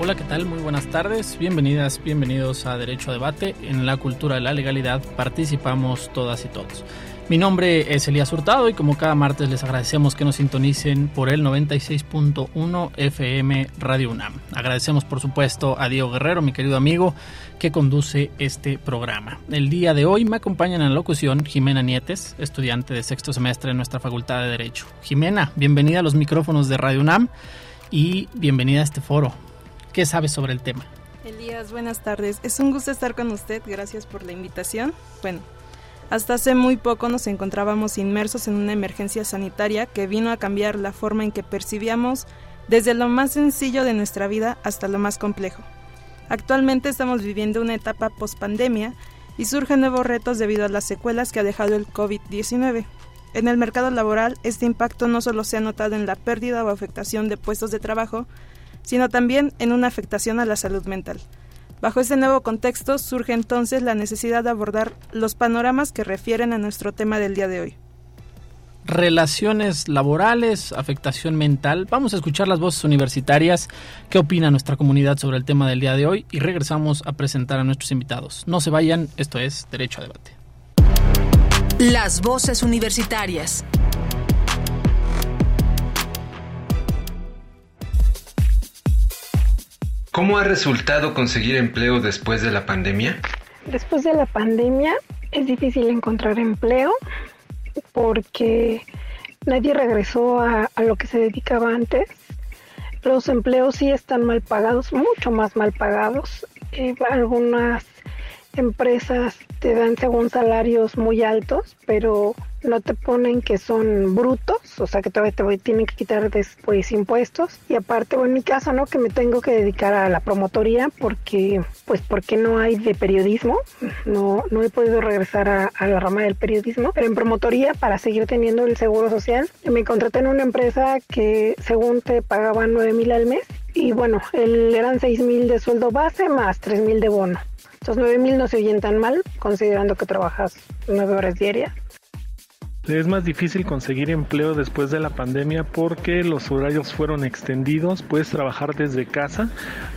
Hola, ¿qué tal? Muy buenas tardes. Bienvenidas, bienvenidos a Derecho a Debate. En la cultura de la legalidad participamos todas y todos. Mi nombre es Elías Hurtado y como cada martes les agradecemos que nos sintonicen por el 96.1 FM Radio UNAM. Agradecemos por supuesto a Diego Guerrero, mi querido amigo, que conduce este programa. El día de hoy me acompañan en la locución Jimena Nietes, estudiante de sexto semestre en nuestra Facultad de Derecho. Jimena, bienvenida a los micrófonos de Radio UNAM y bienvenida a este foro. ¿Qué sabes sobre el tema? Elías, buenas tardes. Es un gusto estar con usted. Gracias por la invitación. Bueno, hasta hace muy poco nos encontrábamos inmersos en una emergencia sanitaria que vino a cambiar la forma en que percibíamos desde lo más sencillo de nuestra vida hasta lo más complejo. Actualmente estamos viviendo una etapa post-pandemia y surgen nuevos retos debido a las secuelas que ha dejado el COVID-19. En el mercado laboral, este impacto no solo se ha notado en la pérdida o afectación de puestos de trabajo, sino también en una afectación a la salud mental. Bajo este nuevo contexto surge entonces la necesidad de abordar los panoramas que refieren a nuestro tema del día de hoy. Relaciones laborales, afectación mental. Vamos a escuchar las voces universitarias, qué opina nuestra comunidad sobre el tema del día de hoy y regresamos a presentar a nuestros invitados. No se vayan, esto es Derecho a Debate. Las voces universitarias. ¿Cómo ha resultado conseguir empleo después de la pandemia? Después de la pandemia es difícil encontrar empleo porque nadie regresó a, lo que se dedicaba antes. Los empleos sí están mal pagados, mucho más mal pagados. Eh, algunas empresas te dan según salarios muy altos, pero no te ponen que son brutos, o sea que todavía te tienen que quitar después impuestos. Y aparte, en mi caso, ¿no? Que me tengo que dedicar a la promotoría porque, pues porque no hay de periodismo, no, no he podido regresar a, a la rama del periodismo, pero en promotoría para seguir teniendo el seguro social, me contraté en una empresa que según te pagaban 9 mil al mes y bueno, el, eran 6 mil de sueldo base más 3 mil de bono. Estos 9 mil no se oyen tan mal, considerando que trabajas 9 horas diarias. Es más difícil conseguir empleo después de la pandemia porque los horarios fueron extendidos, puedes trabajar desde casa,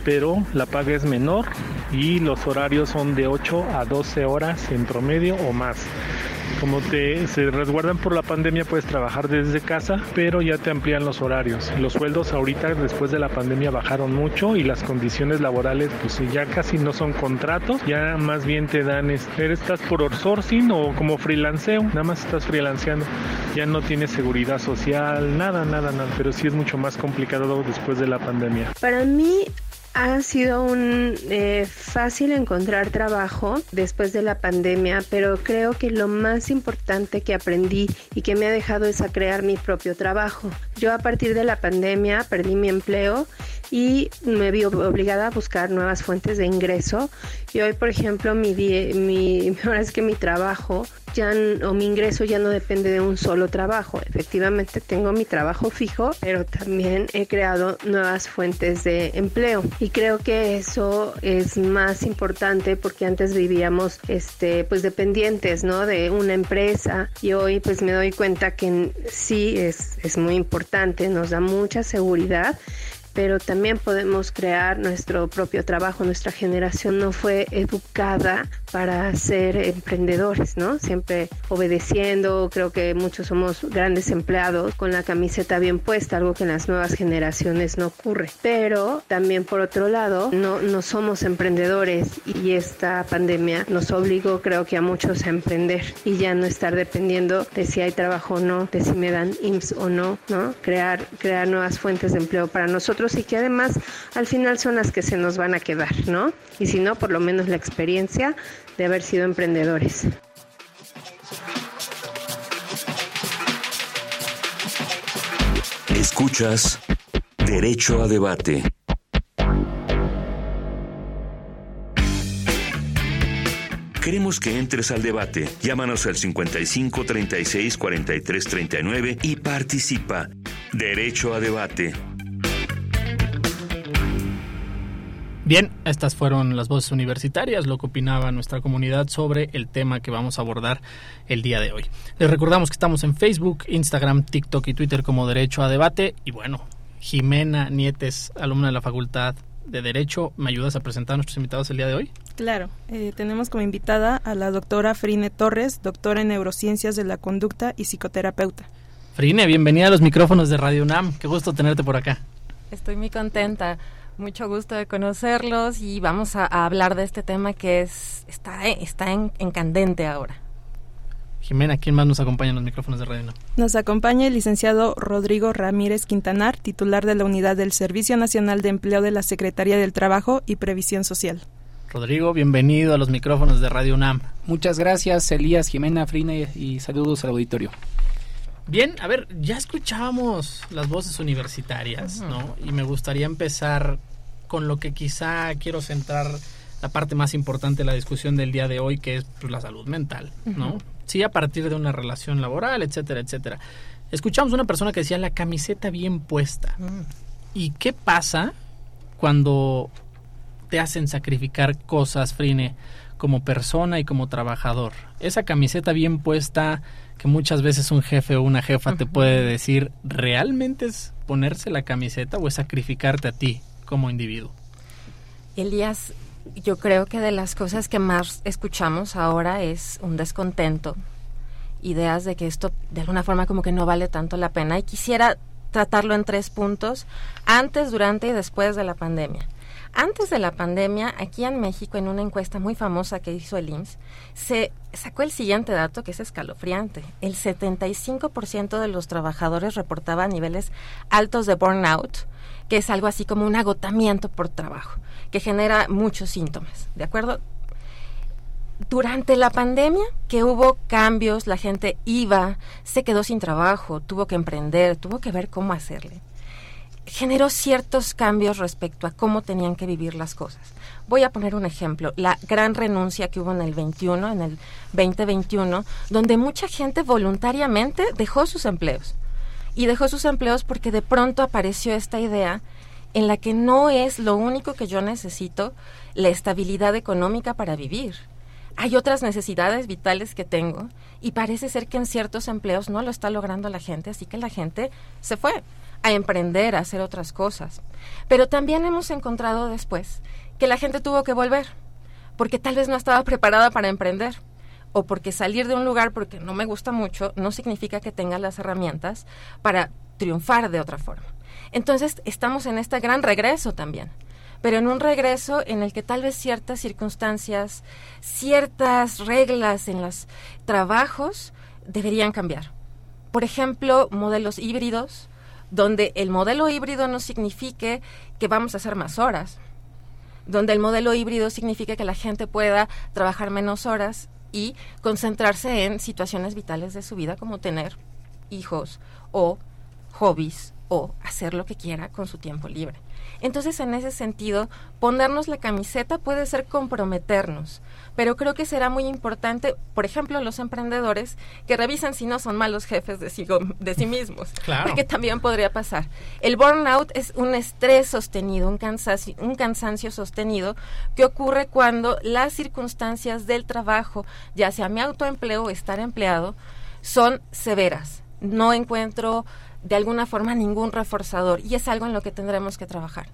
pero la paga es menor y los horarios son de 8 a 12 horas en promedio o más como te se resguardan por la pandemia puedes trabajar desde casa, pero ya te amplían los horarios. Los sueldos ahorita después de la pandemia bajaron mucho y las condiciones laborales pues ya casi no son contratos, ya más bien te dan estás por outsourcing o como freelanceo, nada más estás freelanceando. Ya no tienes seguridad social, nada, nada, nada, pero sí es mucho más complicado después de la pandemia. Para mí ha sido un eh, fácil encontrar trabajo después de la pandemia, pero creo que lo más importante que aprendí y que me ha dejado es a crear mi propio trabajo. Yo a partir de la pandemia perdí mi empleo y me vi obligada a buscar nuevas fuentes de ingreso. Y hoy, por ejemplo, mi, mi, es que mi trabajo ya o mi ingreso ya no depende de un solo trabajo. Efectivamente tengo mi trabajo fijo, pero también he creado nuevas fuentes de empleo y creo que eso es más importante porque antes vivíamos este pues dependientes, ¿no? de una empresa y hoy pues me doy cuenta que sí es es muy importante, nos da mucha seguridad pero también podemos crear nuestro propio trabajo. Nuestra generación no fue educada para ser emprendedores, ¿no? Siempre obedeciendo, creo que muchos somos grandes empleados con la camiseta bien puesta, algo que en las nuevas generaciones no ocurre. Pero también por otro lado, no, no somos emprendedores y esta pandemia nos obligó creo que a muchos a emprender y ya no estar dependiendo de si hay trabajo o no, de si me dan IMSS o no, ¿no? Crear, crear nuevas fuentes de empleo para nosotros y que además al final son las que se nos van a quedar, ¿no? Y si no, por lo menos la experiencia de haber sido emprendedores. Escuchas Derecho a Debate. Queremos que entres al debate. Llámanos al 55 36 43 39 y participa. Derecho a debate. Bien, estas fueron las voces universitarias, lo que opinaba nuestra comunidad sobre el tema que vamos a abordar el día de hoy. Les recordamos que estamos en Facebook, Instagram, TikTok y Twitter como Derecho a Debate. Y bueno, Jimena Nietes, alumna de la Facultad de Derecho, ¿me ayudas a presentar a nuestros invitados el día de hoy? Claro, eh, tenemos como invitada a la doctora Frine Torres, doctora en Neurociencias de la Conducta y psicoterapeuta. Frine, bienvenida a los micrófonos de Radio UNAM, qué gusto tenerte por acá. Estoy muy contenta, mucho gusto de conocerlos y vamos a, a hablar de este tema que es está, está en, en candente ahora. Jimena, ¿quién más nos acompaña en los micrófonos de Radio UNAM? Nos acompaña el licenciado Rodrigo Ramírez Quintanar, titular de la Unidad del Servicio Nacional de Empleo de la Secretaría del Trabajo y Previsión Social. Rodrigo, bienvenido a los micrófonos de Radio UNAM. Muchas gracias, Elías, Jimena, Frine y saludos al auditorio. Bien, a ver, ya escuchábamos las voces universitarias, ¿no? Y me gustaría empezar con lo que quizá quiero centrar la parte más importante de la discusión del día de hoy, que es pues, la salud mental, ¿no? Sí, a partir de una relación laboral, etcétera, etcétera. Escuchamos una persona que decía la camiseta bien puesta. ¿Y qué pasa cuando te hacen sacrificar cosas, Frine, como persona y como trabajador? Esa camiseta bien puesta que muchas veces un jefe o una jefa te puede decir, ¿realmente es ponerse la camiseta o es sacrificarte a ti como individuo? Elías, yo creo que de las cosas que más escuchamos ahora es un descontento, ideas de que esto de alguna forma como que no vale tanto la pena y quisiera tratarlo en tres puntos, antes, durante y después de la pandemia. Antes de la pandemia, aquí en México, en una encuesta muy famosa que hizo el IMSS, se sacó el siguiente dato que es escalofriante. El 75% de los trabajadores reportaba niveles altos de burnout, que es algo así como un agotamiento por trabajo, que genera muchos síntomas, ¿de acuerdo? Durante la pandemia, que hubo cambios, la gente iba, se quedó sin trabajo, tuvo que emprender, tuvo que ver cómo hacerle generó ciertos cambios respecto a cómo tenían que vivir las cosas. Voy a poner un ejemplo, la gran renuncia que hubo en el 21, en el 2021, donde mucha gente voluntariamente dejó sus empleos. Y dejó sus empleos porque de pronto apareció esta idea en la que no es lo único que yo necesito la estabilidad económica para vivir. Hay otras necesidades vitales que tengo y parece ser que en ciertos empleos no lo está logrando la gente, así que la gente se fue a emprender, a hacer otras cosas. Pero también hemos encontrado después que la gente tuvo que volver, porque tal vez no estaba preparada para emprender, o porque salir de un lugar porque no me gusta mucho no significa que tenga las herramientas para triunfar de otra forma. Entonces estamos en este gran regreso también, pero en un regreso en el que tal vez ciertas circunstancias, ciertas reglas en los trabajos deberían cambiar. Por ejemplo, modelos híbridos, donde el modelo híbrido no signifique que vamos a hacer más horas, donde el modelo híbrido significa que la gente pueda trabajar menos horas y concentrarse en situaciones vitales de su vida como tener hijos o hobbies o hacer lo que quiera con su tiempo libre. Entonces, en ese sentido, ponernos la camiseta puede ser comprometernos, pero creo que será muy importante, por ejemplo, los emprendedores que revisen si no son malos jefes de sí, de sí mismos, Claro. porque también podría pasar. El burnout es un estrés sostenido, un cansancio, un cansancio sostenido que ocurre cuando las circunstancias del trabajo, ya sea mi autoempleo o estar empleado, son severas. No encuentro de alguna forma ningún reforzador y es algo en lo que tendremos que trabajar.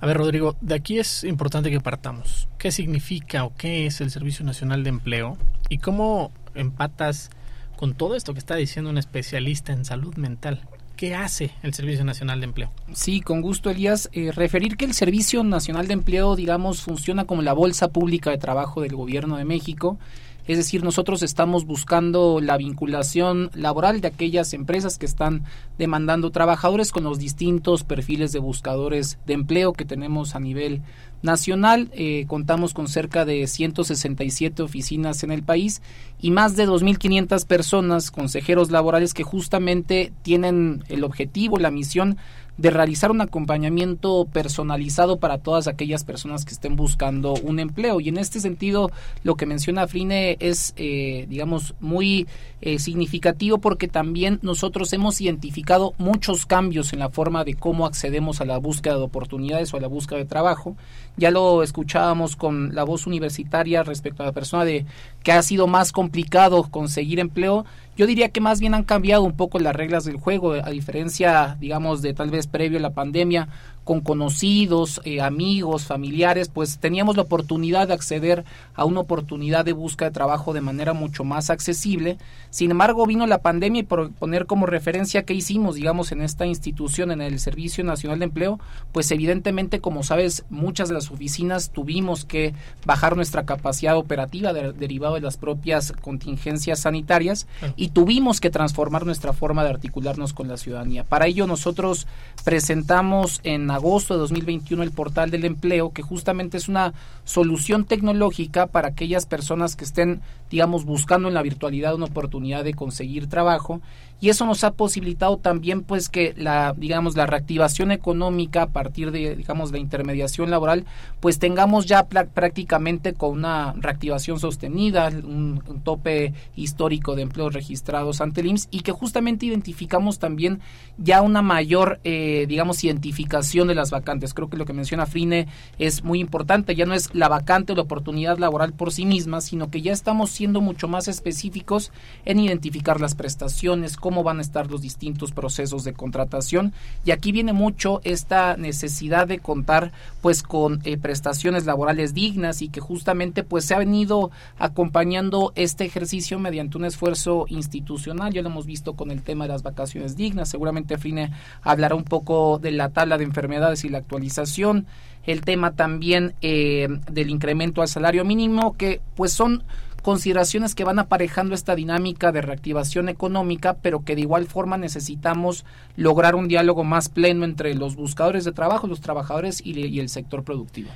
A ver, Rodrigo, de aquí es importante que partamos. ¿Qué significa o qué es el Servicio Nacional de Empleo y cómo empatas con todo esto que está diciendo un especialista en salud mental? ¿Qué hace el Servicio Nacional de Empleo? Sí, con gusto, Elías. Eh, referir que el Servicio Nacional de Empleo, digamos, funciona como la bolsa pública de trabajo del Gobierno de México. Es decir, nosotros estamos buscando la vinculación laboral de aquellas empresas que están demandando trabajadores con los distintos perfiles de buscadores de empleo que tenemos a nivel nacional. Eh, contamos con cerca de 167 oficinas en el país y más de 2.500 personas, consejeros laborales, que justamente tienen el objetivo, la misión de realizar un acompañamiento personalizado para todas aquellas personas que estén buscando un empleo. Y en este sentido, lo que menciona Frine es, eh, digamos, muy eh, significativo porque también nosotros hemos identificado muchos cambios en la forma de cómo accedemos a la búsqueda de oportunidades o a la búsqueda de trabajo. Ya lo escuchábamos con la voz universitaria respecto a la persona de que ha sido más complicado conseguir empleo yo diría que más bien han cambiado un poco las reglas del juego, a diferencia, digamos, de tal vez previo a la pandemia, con conocidos, eh, amigos, familiares, pues teníamos la oportunidad de acceder a una oportunidad de búsqueda de trabajo de manera mucho más accesible. Sin embargo, vino la pandemia y por poner como referencia qué hicimos, digamos, en esta institución, en el Servicio Nacional de Empleo, pues evidentemente, como sabes, muchas de las oficinas tuvimos que bajar nuestra capacidad operativa derivado de las propias contingencias sanitarias y tuvimos que transformar nuestra forma de articularnos con la ciudadanía. Para ello nosotros presentamos en agosto de 2021 el portal del empleo, que justamente es una solución tecnológica para aquellas personas que estén, digamos, buscando en la virtualidad una oportunidad de conseguir trabajo y eso nos ha posibilitado también pues que la digamos la reactivación económica a partir de digamos la intermediación laboral pues tengamos ya prácticamente con una reactivación sostenida un, tope histórico de empleos registrados ante el IMSS y que justamente identificamos también ya una mayor eh, digamos identificación de las vacantes. Creo que lo que menciona Frine es muy importante. Ya no es la vacante o la oportunidad laboral por sí misma sino que ya estamos siendo mucho más específicos en identificar las prestaciones cómo van a estar los distintos procesos de contratación. Y aquí viene mucho esta necesidad de contar pues con eh, prestaciones laborales dignas y que justamente pues se ha venido acompañando este ejercicio mediante un esfuerzo institucional. Ya lo hemos visto con el tema de las vacaciones dignas. Seguramente Frine hablará un poco de la tabla de enfermedades y la actualización. El tema también eh, del incremento al salario mínimo que pues son consideraciones que van aparejando esta dinámica de reactivación económica, pero que de igual forma necesitamos lograr un diálogo más pleno entre los buscadores de trabajo, los trabajadores y, el sector productivo.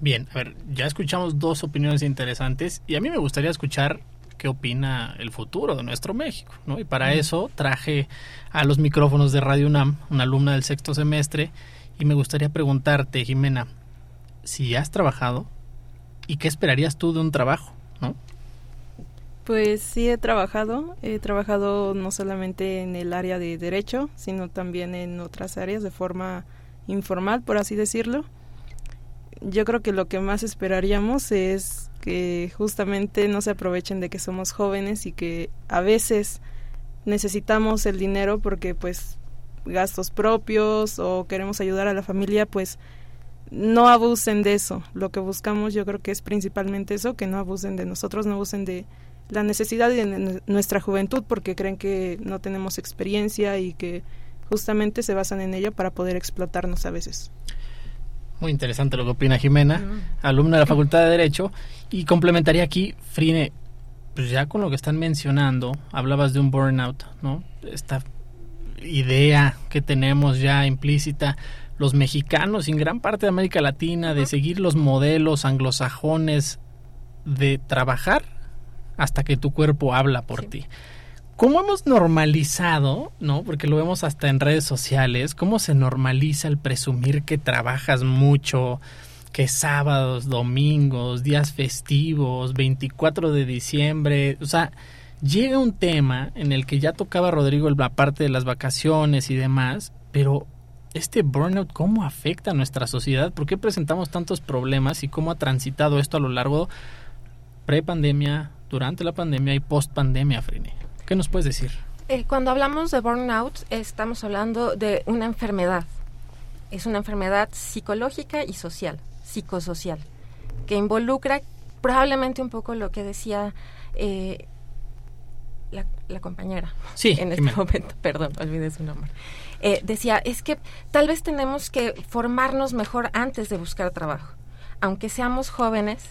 Bien, a ver, ya escuchamos dos opiniones interesantes y a mí me gustaría escuchar qué opina el futuro de nuestro México, ¿no? Y para eso traje a los micrófonos de Radio UNAM, una alumna del sexto semestre, y me gustaría preguntarte, Jimena, si has trabajado y qué esperarías tú de un trabajo. Pues sí he trabajado, he trabajado no solamente en el área de derecho, sino también en otras áreas de forma informal, por así decirlo. Yo creo que lo que más esperaríamos es que justamente no se aprovechen de que somos jóvenes y que a veces necesitamos el dinero porque pues gastos propios o queremos ayudar a la familia, pues no abusen de eso. Lo que buscamos yo creo que es principalmente eso, que no abusen de nosotros, no abusen de la necesidad de nuestra juventud porque creen que no tenemos experiencia y que justamente se basan en ello para poder explotarnos a veces. Muy interesante lo que opina Jimena, alumna de la Facultad de Derecho, y complementaría aquí, Frine, pues ya con lo que están mencionando, hablabas de un burnout, ¿no? Esta idea que tenemos ya implícita los mexicanos y en gran parte de América Latina de seguir los modelos anglosajones de trabajar hasta que tu cuerpo habla por ti. ¿Cómo hemos normalizado, no? Porque lo vemos hasta en redes sociales, cómo se normaliza el presumir que trabajas mucho, que sábados, domingos, días festivos, 24 de diciembre, o sea, llega un tema en el que ya tocaba Rodrigo la parte de las vacaciones y demás, pero este burnout, ¿cómo afecta a nuestra sociedad? ¿Por qué presentamos tantos problemas y cómo ha transitado esto a lo largo pre-pandemia, durante la pandemia y post pandemia, Frine. ¿Qué nos puedes decir? Eh, cuando hablamos de burnout, estamos hablando de una enfermedad. Es una enfermedad psicológica y social, psicosocial, que involucra probablemente un poco lo que decía eh, la, compañera. Sí. En este momento, perdón, olvidé su nombre. Eh, decía, es que tal vez tenemos que formarnos mejor antes de buscar trabajo. Aunque seamos jóvenes,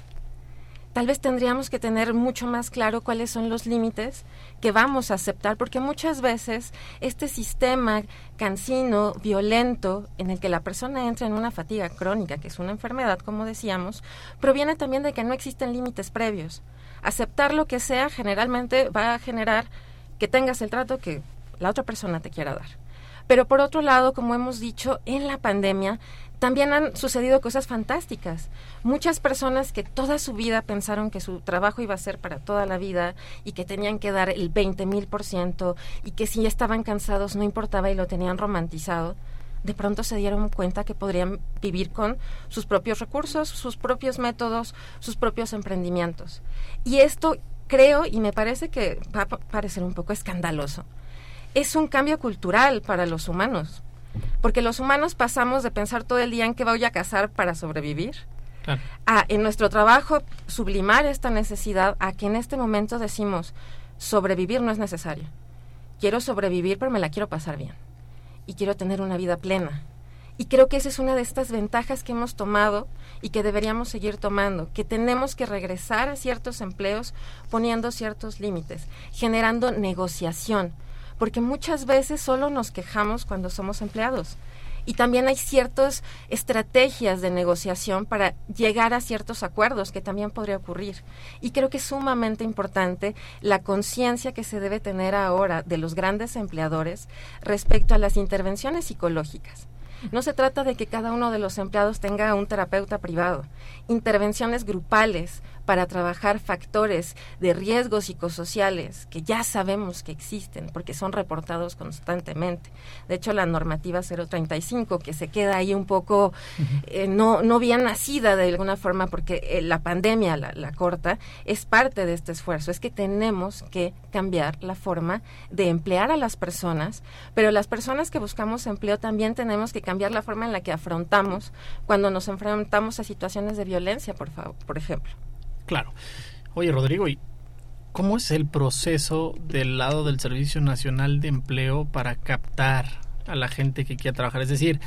tal vez tendríamos que tener mucho más claro cuáles son los límites que vamos a aceptar, porque muchas veces este sistema cansino, violento, en el que la persona entra en una fatiga crónica, que es una enfermedad, como decíamos, proviene también de que no existen límites previos. Aceptar lo que sea generalmente va a generar que tengas el trato que la otra persona te quiera dar. Pero por otro lado, como hemos dicho, en la pandemia también han sucedido cosas fantásticas. Muchas personas que toda su vida pensaron que su trabajo iba a ser para toda la vida y que tenían que dar el 20 mil por ciento y que si estaban cansados no importaba y lo tenían romantizado, de pronto se dieron cuenta que podrían vivir con sus propios recursos, sus propios métodos, sus propios emprendimientos. Y esto creo y me parece que va a parecer un poco escandaloso es un cambio cultural para los humanos. Porque los humanos pasamos de pensar todo el día en qué voy a cazar para sobrevivir, a en nuestro trabajo sublimar esta necesidad a que en este momento decimos, sobrevivir no es necesario. Quiero sobrevivir, pero me la quiero pasar bien. Y quiero tener una vida plena. Y creo que esa es una de estas ventajas que hemos tomado y que deberíamos seguir tomando, que tenemos que regresar a ciertos empleos poniendo ciertos límites, generando negociación porque muchas veces solo nos quejamos cuando somos empleados. Y también hay ciertas estrategias de negociación para llegar a ciertos acuerdos que también podría ocurrir. Y creo que es sumamente importante la conciencia que se debe tener ahora de los grandes empleadores respecto a las intervenciones psicológicas. No se trata de que cada uno de los empleados tenga un terapeuta privado. Intervenciones grupales para trabajar factores de riesgos psicosociales que ya sabemos que existen porque son reportados constantemente. De hecho, la normativa 035, que se queda ahí un poco eh, no, no bien nacida de alguna forma porque eh, la pandemia la, la corta, es parte de este esfuerzo. Es que tenemos que cambiar la forma de emplear a las personas, pero las personas que buscamos empleo también tenemos que cambiar la forma en la que afrontamos cuando nos enfrentamos a situaciones de violencia, por, favor, por ejemplo. Claro. Oye, Rodrigo, ¿y cómo es el proceso del lado del Servicio Nacional de Empleo para captar a la gente que quiera trabajar? Es decir,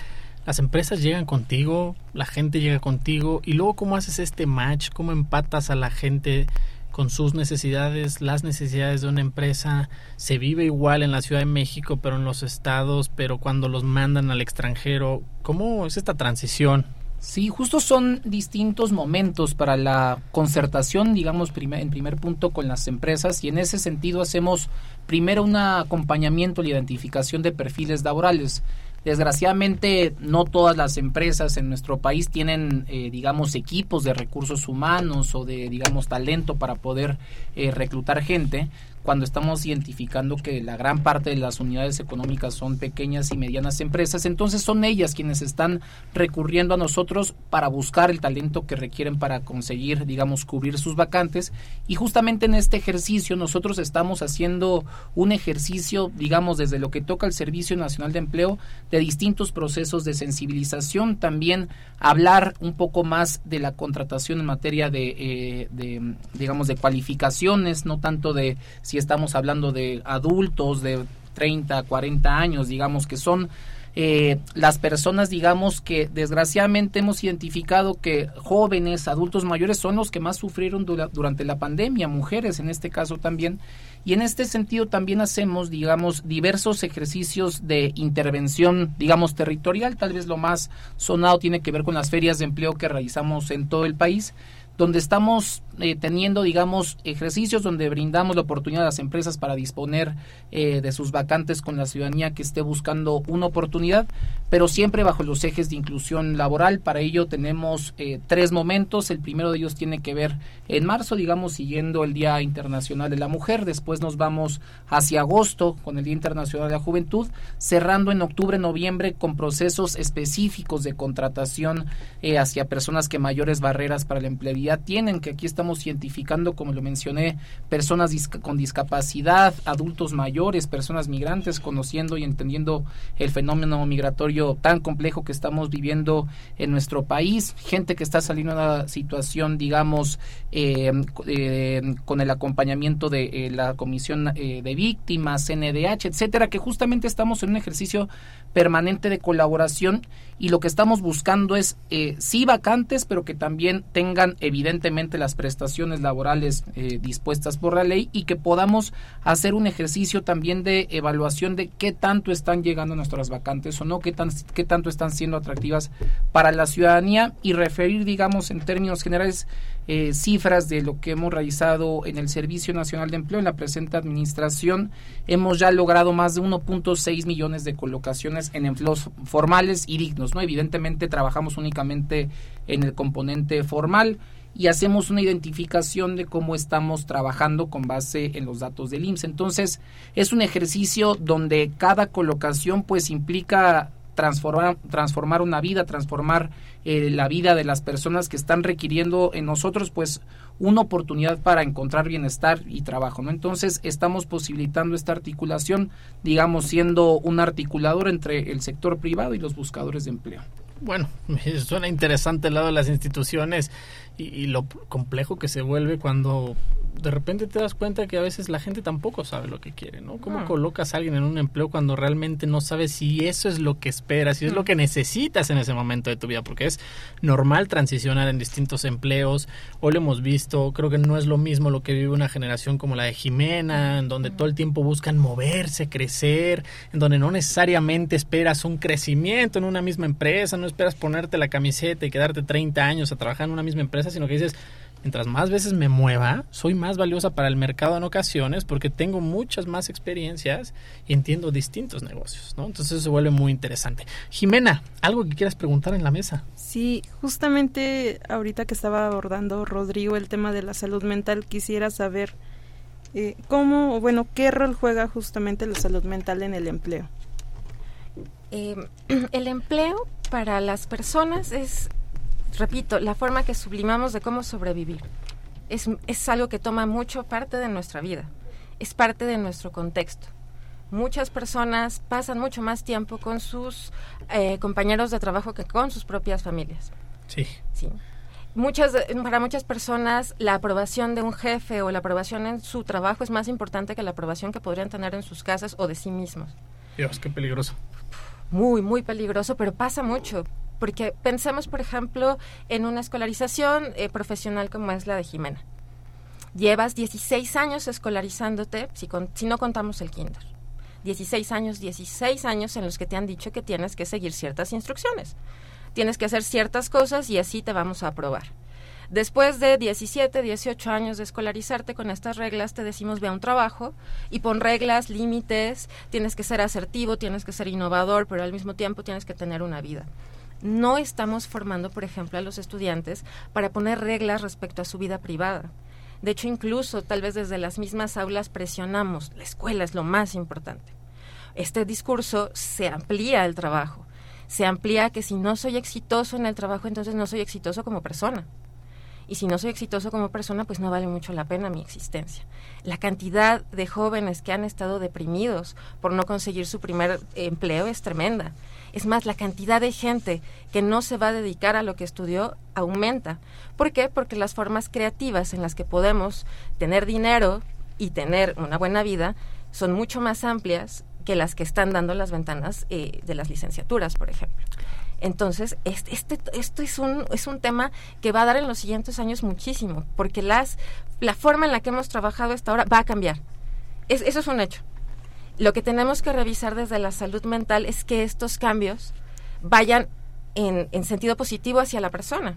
las empresas llegan contigo, la gente llega contigo, y luego cómo haces este match, cómo empatas a la gente con sus necesidades, las necesidades de una empresa, se vive igual en la Ciudad de México, pero en los estados, pero cuando los mandan al extranjero, ¿cómo es esta transición? Sí, justo son distintos momentos para la concertación, digamos, en primer punto con las empresas y en ese sentido hacemos primero un acompañamiento, la identificación de perfiles laborales. Desgraciadamente, no todas las empresas en nuestro país tienen, eh, digamos, equipos de recursos humanos o de, digamos, talento para poder eh, reclutar gente cuando estamos identificando que la gran parte de las unidades económicas son pequeñas y medianas empresas, entonces son ellas quienes están recurriendo a nosotros para buscar el talento que requieren para conseguir, digamos, cubrir sus vacantes. Y justamente en este ejercicio nosotros estamos haciendo un ejercicio, digamos, desde lo que toca el Servicio Nacional de Empleo, de distintos procesos de sensibilización, también hablar un poco más de la contratación en materia de, eh, digamos, de cualificaciones, no tanto de si estamos hablando de adultos de 30, 40 años, digamos que son eh, las personas, digamos que desgraciadamente hemos identificado que jóvenes, adultos mayores son los que más sufrieron durante la pandemia, mujeres en este caso también. Y en este sentido también hacemos, digamos, diversos ejercicios de intervención, digamos, territorial. Tal vez lo más sonado tiene que ver con las ferias de empleo que realizamos en todo el país donde estamos eh, teniendo, digamos, ejercicios donde brindamos la oportunidad a las empresas para disponer eh, de sus vacantes con la ciudadanía que esté buscando una oportunidad, pero siempre bajo los ejes de inclusión laboral. Para ello tenemos eh, tres momentos. El primero de ellos tiene que ver en marzo, digamos, siguiendo el Día Internacional de la Mujer. Después nos vamos hacia agosto con el Día Internacional de la Juventud, cerrando en octubre, noviembre con procesos específicos de contratación hacia personas que mayores barreras para la empleabilidad ya tienen, que aquí estamos identificando, como lo mencioné, personas con discapacidad, adultos mayores, personas migrantes, conociendo y entendiendo el fenómeno migratorio tan complejo que estamos viviendo en nuestro país, gente que está saliendo de una situación, digamos, eh, eh, con el acompañamiento de eh, la Comisión de Víctimas, NDH, etcétera, que justamente estamos en un ejercicio permanente de colaboración y lo que estamos buscando es sí vacantes, pero que también tengan evidentemente las prestaciones laborales dispuestas por la ley y que podamos hacer un ejercicio también de evaluación de qué tanto están llegando nuestras vacantes o no, qué, tan, qué tanto están siendo atractivas para la ciudadanía y referir, digamos, en términos generales, eh, cifras de lo que hemos realizado en el Servicio Nacional de Empleo en la presente administración. Hemos ya logrado más de 1.6 millones de colocaciones en empleos formales y dignos. ¿no? Evidentemente trabajamos únicamente en el componente formal y hacemos una identificación de cómo estamos trabajando con base en los datos del IMSS. Entonces, es un ejercicio donde cada colocación pues implica transformar, transformar una vida, transformar eh, la vida de las personas que están requiriendo en nosotros pues una oportunidad para encontrar bienestar y trabajo, ¿no? Entonces estamos posibilitando esta articulación, digamos, siendo un articulador entre el sector privado y los buscadores de empleo. Bueno, suena interesante el lado de las instituciones y, lo complejo que se vuelve cuando de repente te das cuenta que a veces la gente tampoco sabe lo que quiere, ¿no? ¿Cómo colocas a alguien en un empleo cuando realmente no sabes si eso es lo que esperas, si es lo que necesitas en ese momento de tu vida? Porque es normal transicionar en distintos empleos. Hoy lo hemos visto, creo que no es lo mismo lo que vive una generación como la de Jimena, en donde todo el tiempo buscan moverse, crecer, en donde no necesariamente esperas un crecimiento en una misma empresa, no esperas ponerte la camiseta y quedarte 30 años a trabajar en una misma empresa, sino que dices, mientras más veces me mueva, soy más valiosa para el mercado en ocasiones porque tengo muchas más experiencias y entiendo distintos negocios, ¿no? Entonces eso se vuelve muy interesante. Jimena, ¿algo que quieras preguntar en la mesa? Sí, justamente ahorita que estaba abordando Rodrigo el tema de la salud mental, quisiera saber eh, cómo, bueno, qué rol juega justamente la salud mental en el empleo. Eh, el empleo para las personas es repito, la forma que sublimamos de cómo sobrevivir. Es, es algo que toma mucho parte de nuestra vida, es parte de nuestro contexto. Muchas personas pasan mucho más tiempo con sus eh, compañeros de trabajo que con sus propias familias. Sí. Sí. Muchas, para muchas personas la aprobación de un jefe o la aprobación en su trabajo es más importante que la aprobación que podrían tener en sus casas o de sí mismos. Dios, qué peligroso. Muy, muy peligroso, pero pasa mucho porque pensemos, por ejemplo, en una escolarización eh, profesional como es la de Jimena. Llevas 16 años escolarizándote, si, si no contamos el kinder. 16 años, 16 años en los que te han dicho que tienes que seguir ciertas instrucciones. Tienes que hacer ciertas cosas y así te vamos a aprobar. Después de 17, 18 años de escolarizarte con estas reglas, te decimos ve a un trabajo y pon reglas, límites, tienes que ser asertivo, tienes que ser innovador, pero al mismo tiempo tienes que tener una vida no estamos formando, por ejemplo, a los estudiantes para poner reglas respecto a su vida privada. De hecho, incluso tal vez desde las mismas aulas presionamos, la escuela es lo más importante. Este discurso se amplía el trabajo, se amplía que si no soy exitoso en el trabajo, entonces no soy exitoso como persona. Y si no soy exitoso como persona, pues no vale mucho la pena mi existencia. La cantidad de jóvenes que han estado deprimidos por no conseguir su primer empleo es tremenda. Es más, la cantidad de gente que no se va a dedicar a lo que estudió aumenta. ¿Por qué? Porque las formas creativas en las que podemos tener dinero y tener una buena vida son mucho más amplias que las que están dando las ventanas eh, de las licenciaturas, por ejemplo. Entonces, este, este, esto es un, es un tema que va a dar en los siguientes años muchísimo, porque las, la forma en la que hemos trabajado hasta ahora va a cambiar. eso es un hecho. Lo que tenemos que revisar desde la salud mental es que estos cambios vayan en, sentido positivo hacia la persona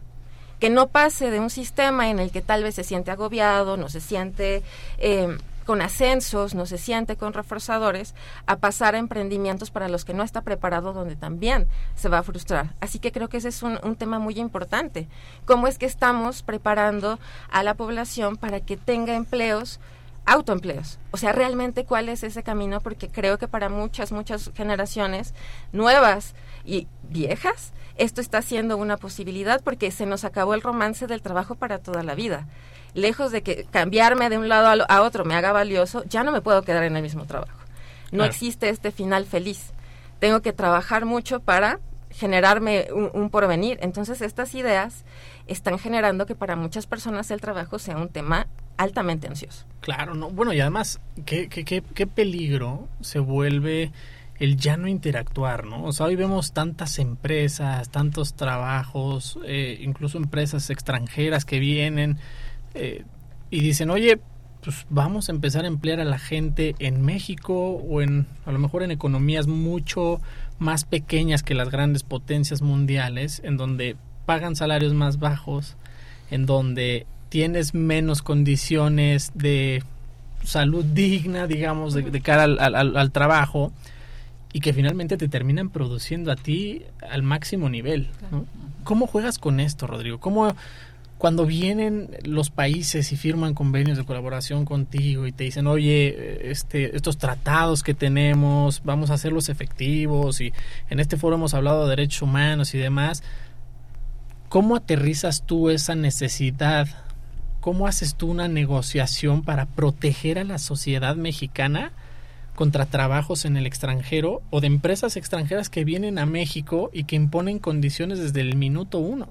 que no pase de un sistema en el que tal vez se siente agobiado, no se siente eh, con ascensos, no se siente con reforzadores, a pasar a emprendimientos para los que no está preparado, donde también se va a frustrar. Así que creo que ese es un, un tema muy importante. ¿Cómo es que estamos preparando a la población para que tenga empleos autoempleos. O sea, realmente cuál es ese camino, porque creo que para muchas, muchas generaciones nuevas y viejas, esto está siendo una posibilidad porque se nos acabó el romance del trabajo para toda la vida. Lejos de que cambiarme de un lado a, otro me haga valioso, ya no me puedo quedar en el mismo trabajo. No existe este final feliz. Tengo que trabajar mucho para generarme un, un, porvenir. Entonces, estas ideas están generando que para muchas personas el trabajo sea un tema altamente ansioso. Claro, no. Bueno, y además, ¿qué, qué, qué, peligro se vuelve el ya no interactuar, ¿no? O sea, hoy vemos tantas empresas, tantos trabajos, eh, incluso empresas extranjeras que vienen eh, y dicen, oye, pues vamos a empezar a emplear a la gente en México o en, a lo mejor en economías mucho más pequeñas que las grandes potencias mundiales, en donde pagan salarios más bajos, en donde tienes menos condiciones de salud digna, digamos, de, cara al, trabajo y que finalmente te terminan produciendo a ti al máximo nivel. ¿Cómo juegas con esto, Rodrigo? ¿Cómo cuando vienen los países y firman convenios de colaboración contigo y te dicen, oye, este, estos tratados que tenemos, vamos a hacerlos efectivos y en este foro hemos hablado de derechos humanos y demás, ¿cómo aterrizas tú esa necesidad ¿cómo haces tú una negociación para proteger a la sociedad mexicana contra trabajos en el extranjero o de empresas extranjeras que vienen a México y que imponen condiciones desde el minuto uno?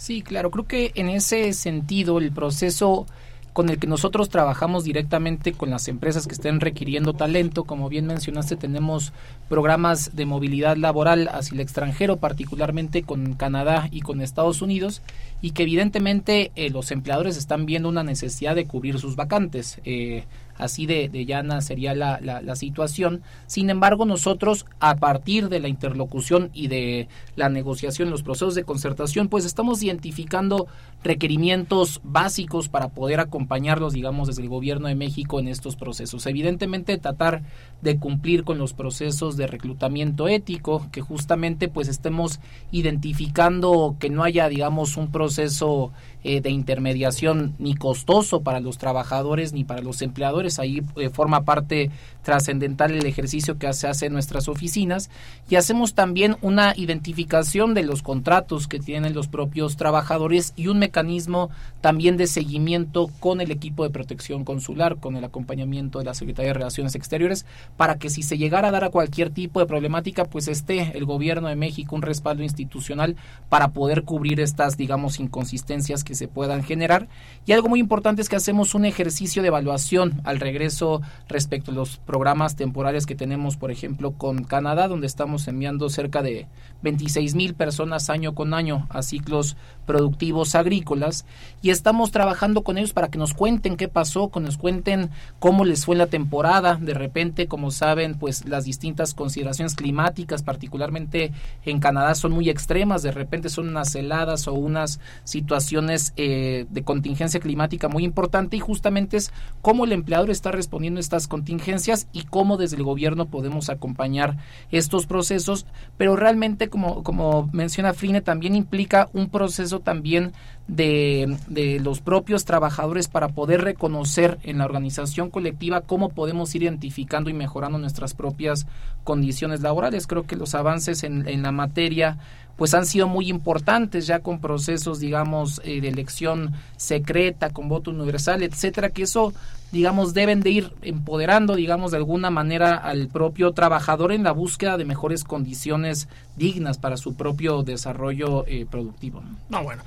Sí, claro, creo que en ese sentido el proceso con el que nosotros trabajamos directamente con las empresas que estén requiriendo talento. Como bien mencionaste, tenemos programas de movilidad laboral hacia el extranjero, particularmente con Canadá y con Estados Unidos, y que evidentemente eh, los empleadores están viendo una necesidad de cubrir sus vacantes. Eh, así de, de llana sería la, la, situación. Sin embargo, nosotros, a partir de la interlocución y de la negociación, los procesos de concertación, pues estamos identificando requerimientos básicos para poder acompañarlos, digamos, desde el gobierno de México en estos procesos. Evidentemente, tratar de cumplir con los procesos de reclutamiento ético, que justamente pues estemos identificando que no haya, digamos, un proceso eh, de intermediación ni costoso para los trabajadores ni para los empleadores. Ahí eh, forma parte trascendental el ejercicio que se hace en nuestras oficinas y hacemos también una identificación de los contratos que tienen los propios trabajadores y un mecanismo también de seguimiento con el equipo de protección consular, con el acompañamiento de la Secretaría de Relaciones Exteriores, para que si se llegara a dar a cualquier tipo de problemática, pues esté el gobierno de México un respaldo institucional para poder cubrir estas, digamos, inconsistencias que se puedan generar. Y algo muy importante es que hacemos un ejercicio de evaluación al regreso respecto a los programas temporales que tenemos, por ejemplo, con Canadá, donde estamos enviando cerca de 26 mil personas año con año a ciclos productivos agrícolas y estamos trabajando con ellos para que nos cuenten qué pasó, que nos cuenten cómo les fue la temporada. De repente, como saben, pues las distintas consideraciones climáticas, particularmente en Canadá, son muy extremas. De repente son unas heladas o unas situaciones eh, de contingencia climática muy importante y justamente es cómo el está respondiendo a estas contingencias y cómo desde el gobierno podemos acompañar estos procesos, pero realmente como, como menciona Frine también implica un proceso también de, de, los propios trabajadores para poder reconocer en la organización colectiva cómo podemos ir identificando y mejorando nuestras propias condiciones laborales. Creo que los avances en, en la materia pues han sido muy importantes ya con procesos, digamos, eh, de elección secreta, con voto universal, etcétera, que eso, digamos, deben de ir empoderando, digamos, de alguna manera al propio trabajador en la búsqueda de mejores condiciones dignas para su propio desarrollo eh, productivo. No, bueno.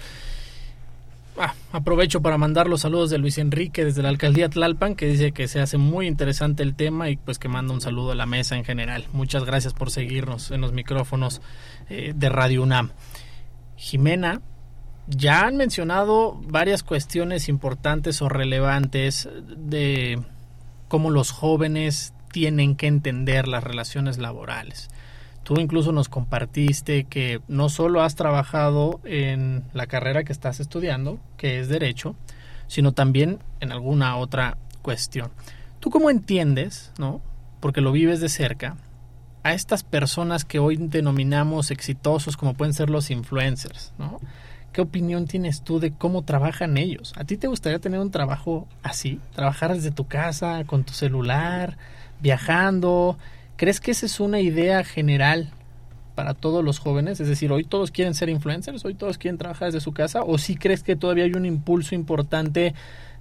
Ah, aprovecho para mandar los saludos de Luis Enrique desde la alcaldía Tlalpan, que dice que se hace muy interesante el tema y pues que manda un saludo a la mesa en general. Muchas gracias por seguirnos en los micrófonos eh, de Radio UNAM. Jimena, ya han mencionado varias cuestiones importantes o relevantes de cómo los jóvenes tienen que entender las relaciones laborales. Tú incluso nos compartiste que no solo has trabajado en la carrera que estás estudiando, que es derecho, sino también en alguna otra cuestión. ¿Tú cómo entiendes, no? Porque lo vives de cerca, a estas personas que hoy denominamos exitosos como pueden ser los influencers, ¿no? ¿Qué opinión tienes tú de cómo trabajan ellos? ¿A ti te gustaría tener un trabajo así? ¿Trabajar desde tu casa, con tu celular, viajando? ¿Crees que esa es una idea general para todos los jóvenes? Es decir, hoy todos quieren ser influencers, hoy todos quieren trabajar desde su casa, o si crees que todavía hay un impulso importante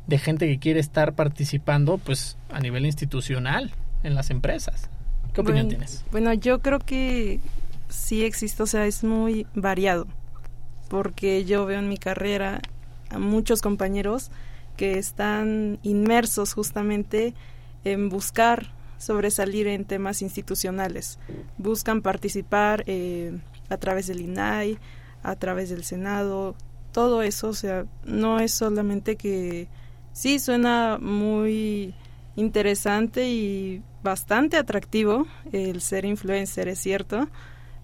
de gente que quiere estar participando pues a nivel institucional en las empresas. ¿Qué opinión tienes? Bueno, yo creo que sí existe, o sea, es muy variado, porque yo veo en mi carrera a muchos compañeros que están inmersos justamente en buscar sobresalir en temas institucionales. Buscan participar eh, a través del INAI, a través del Senado, todo eso, o sea, no es solamente que sí suena muy interesante y bastante atractivo el ser influencer, es cierto,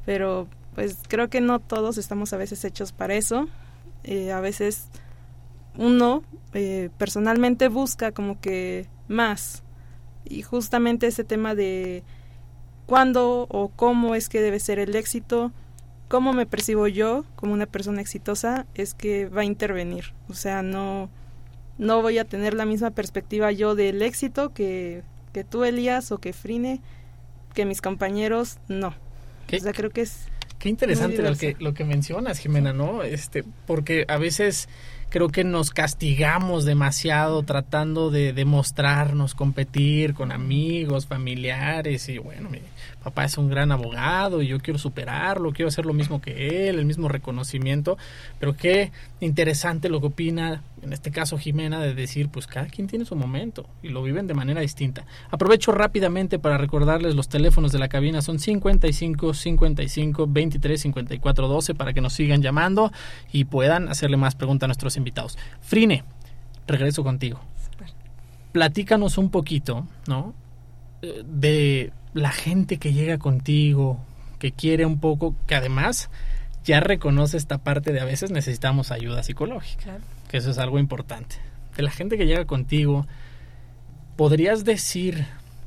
pero pues creo que no todos estamos a veces hechos para eso. Eh, a veces uno eh, personalmente busca como que más y justamente ese tema de cuándo o cómo es que debe ser el éxito, cómo me percibo yo como una persona exitosa, es que va a intervenir. O sea, no, no voy a tener la misma perspectiva yo del éxito que, que tú, Elías, o que Frine, que mis compañeros, no. O sea, creo que es... Qué interesante lo que, lo que mencionas, Jimena, ¿no? Este, porque a veces creo que nos castigamos demasiado tratando de demostrarnos, competir con amigos, familiares y bueno, mi papá es un gran abogado y yo quiero superarlo, quiero hacer lo mismo que él, el mismo reconocimiento, pero qué interesante lo que opina, en este caso Jimena, de decir, pues cada quien tiene su momento y lo viven de manera distinta. Aprovecho rápidamente para recordarles los teléfonos de la cabina, son 55 55 23 54 12 para que nos sigan llamando y puedan hacerle más preguntas a nuestros invitados. Frine, regreso contigo. Platícanos un poquito, ¿no? Eh, de la gente que llega contigo, que quiere un poco, que además ya reconoce esta parte de a veces necesitamos ayuda psicológica, que eso es algo importante. De la gente que llega contigo, ¿podrías decir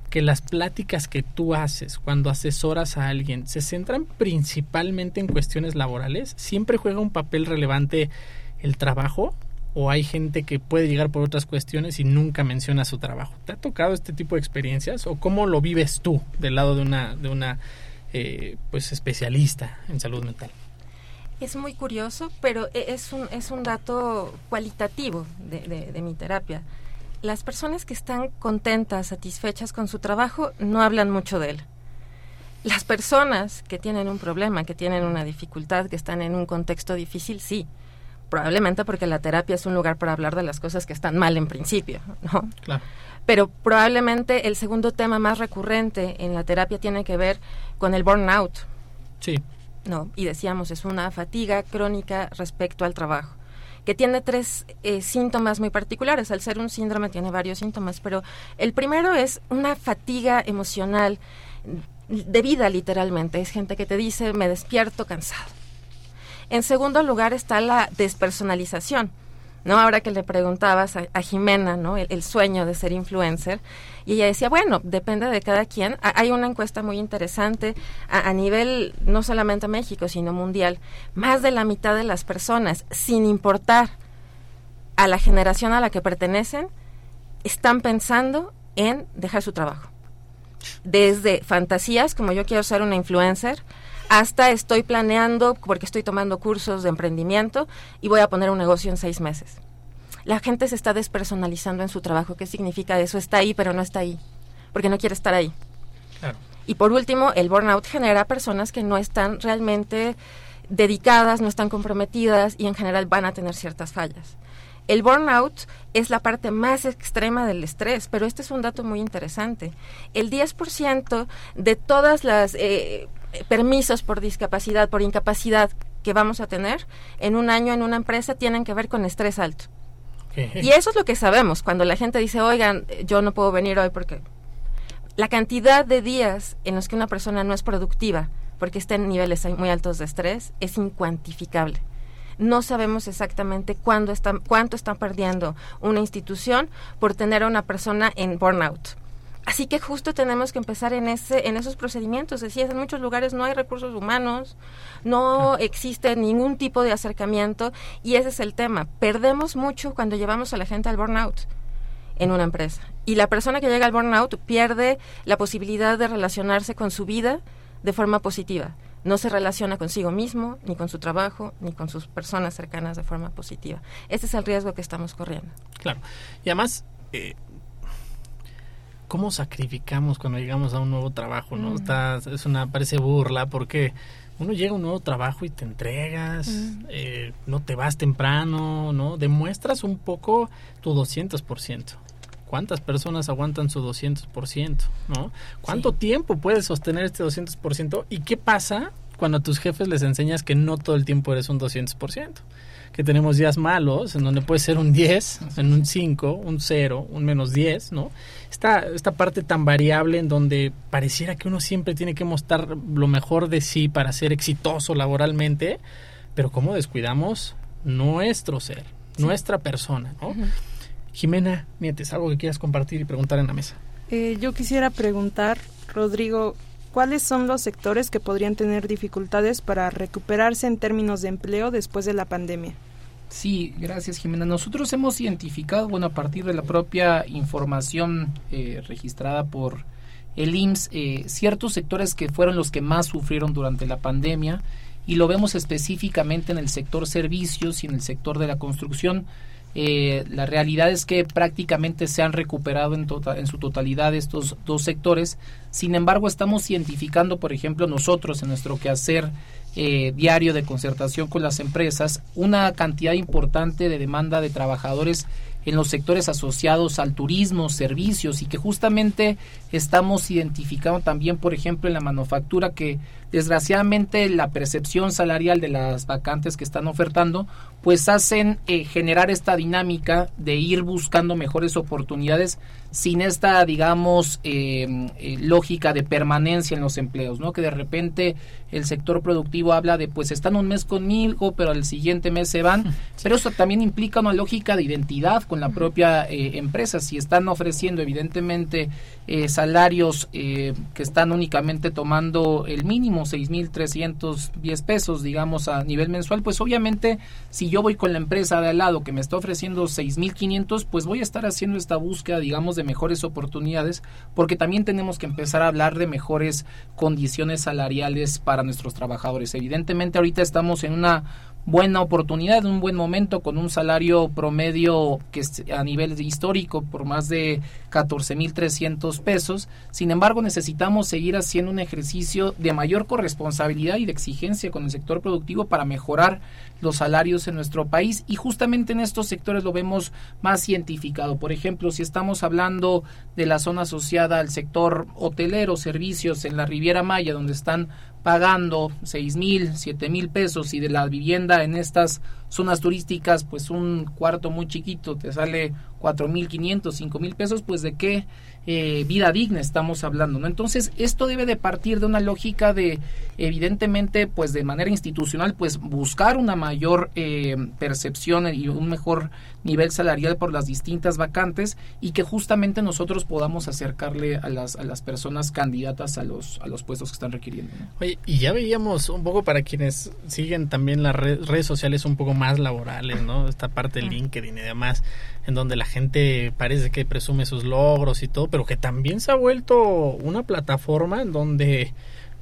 que las pláticas que tú haces cuando asesoras a alguien se centran principalmente en cuestiones laborales? ¿Siempre juega un papel relevante el trabajo? o hay gente que puede llegar por otras cuestiones y nunca menciona su trabajo. ¿Te ha tocado este tipo de experiencias o cómo lo vives tú del lado de una de una eh, pues especialista en salud mental? Es muy curioso, pero e, es un, es un dato cualitativo de, de mi terapia. Las personas que están contentas, satisfechas con su trabajo, no hablan mucho de él. Las personas que tienen un problema, que tienen una dificultad, que están en un contexto difícil, sí probablemente porque la terapia es un lugar para hablar de las cosas que están mal en principio, ¿no? Claro. Pero probablemente el segundo tema más recurrente en la terapia tiene que ver con el burnout. Sí. No, y decíamos, es una fatiga crónica respecto al trabajo que tiene tres eh, síntomas muy particulares. Al ser un síndrome tiene varios síntomas, pero el primero es una fatiga emocional de vida literalmente. Es gente que te dice, me despierto cansado en segundo lugar está la despersonalización. ¿No? Ahora que le preguntabas a, Jimena, ¿no? El, sueño de ser influencer, y ella decía, bueno, depende de cada quien. hay una encuesta muy interesante a, nivel no solamente México, sino mundial. Más de la mitad de las personas, sin importar a la generación a la que pertenecen, están pensando en dejar su trabajo. Desde fantasías, como yo quiero ser una influencer, hasta estoy planeando, porque estoy tomando cursos de emprendimiento y voy a poner un negocio en seis meses. La gente se está despersonalizando en su trabajo. ¿Qué significa eso? Está ahí, pero no está ahí, porque no quiere estar ahí. Y por último, el burnout genera personas que no están realmente dedicadas, no están comprometidas y en general van a tener ciertas fallas. El burnout es la parte más extrema del estrés, pero este es un dato muy interesante. El 10% de todas las eh, permisos por discapacidad, por incapacidad que vamos a tener en un año en una empresa tienen que ver con estrés alto. Y eso es lo que sabemos. Cuando la gente dice, oigan, yo no puedo venir hoy porque la cantidad de días en los que una persona no es productiva porque está en niveles muy altos de estrés es incuantificable. No sabemos exactamente cuándo cuánto está perdiendo una institución por tener a una persona en burnout Así que justo tenemos que empezar en ese, en esos procedimientos. Decías, en muchos lugares no hay recursos humanos, no existe ningún tipo de acercamiento y ese es el tema. Perdemos mucho cuando llevamos a la gente al burnout en una empresa. Y la persona que llega al burnout pierde la posibilidad de relacionarse con su vida de forma positiva. No se relaciona consigo mismo, ni con su trabajo, ni con sus personas cercanas de forma positiva. Ese es el riesgo que estamos corriendo. Claro. Y además, eh, ¿cómo sacrificamos cuando llegamos a un nuevo trabajo? ¿no? Está, es una, parece burla porque uno llega a un nuevo trabajo y te entregas, eh, no te vas temprano, ¿no? Demuestras un poco tu 200%. ¿Cuántas personas aguantan su 200%? ¿no? ¿Cuánto tiempo puedes sostener este 200%? ¿Y qué pasa cuando a tus jefes les enseñas que no todo el tiempo eres un 200%? Que tenemos días malos, en donde puede ser un 10, en un 5, un 0, un menos 10, ¿no? Esta, esta parte tan variable en donde pareciera que uno siempre tiene que mostrar lo mejor de sí para ser exitoso laboralmente, pero cómo descuidamos nuestro ser, nuestra persona, ¿no? Jimena Nietes, algo que quieras compartir y preguntar en la mesa. Eh, yo quisiera preguntar, Rodrigo, ¿cuáles son los sectores que podrían tener dificultades para recuperarse en términos de empleo después de la pandemia? Sí, gracias Jimena. Nosotros hemos identificado, bueno, a partir de la propia información eh, registrada por el IMSS, eh, ciertos sectores que fueron los que más sufrieron durante la pandemia y lo vemos específicamente en el sector servicios y en el sector de la construcción. Eh, la realidad es que prácticamente se han recuperado en, tota-, en su totalidad estos dos sectores. Sin embargo, estamos identificando, por ejemplo, nosotros en nuestro quehacer eh, diario de concertación con las empresas, una cantidad importante de demanda de trabajadores en los sectores asociados al turismo, servicios y que justamente estamos identificando también, por ejemplo, en la manufactura que desgraciadamente la percepción salarial de las vacantes que están ofertando pues hacen eh, generar esta dinámica de ir buscando mejores oportunidades sin esta digamos eh, eh, lógica de permanencia en los empleos no que de repente el sector productivo habla de pues están un mes conmigo pero al siguiente mes se van. Pero eso también implica una lógica de identidad con la propia empresa. Si están ofreciendo evidentemente salarios que están únicamente tomando el mínimo 6.310 pesos digamos a nivel mensual pues obviamente si yo voy con la empresa de al lado que me está ofreciendo 6.500, pues voy a estar haciendo esta búsqueda, digamos, de mejores oportunidades, porque también tenemos que empezar a hablar de mejores condiciones salariales para nuestros trabajadores. Evidentemente ahorita estamos en una buena oportunidad, un buen momento con un salario promedio que es a nivel histórico por más de 14.300 pesos. Sin embargo, necesitamos seguir haciendo un ejercicio de mayor corresponsabilidad y de exigencia con el sector productivo para mejorar los salarios en nuestro país y justamente en estos sectores lo vemos más cientificado. Por ejemplo, si estamos hablando de la zona asociada al sector hotelero, servicios en la Riviera Maya, donde están pagando seis mil, siete mil pesos y de la vivienda en estas zonas turísticas, pues un cuarto muy chiquito te sale cuatro mil quinientos, cinco mil pesos, pues de qué eh, vida digna estamos hablando, ¿no? Entonces esto debe de partir de una lógica de, evidentemente, pues de manera institucional, pues buscar una mayor eh, percepción y un mejor nivel salarial por las distintas vacantes y que justamente nosotros podamos acercarle a las, a las personas candidatas a los, a los puestos que están requiriendo. Oye, y ya veíamos un poco para quienes siguen también las redes sociales un poco más laborales, ¿no? Esta parte de LinkedIn y demás, en donde la gente parece que presume sus logros y todo, pero que también se ha vuelto una plataforma en donde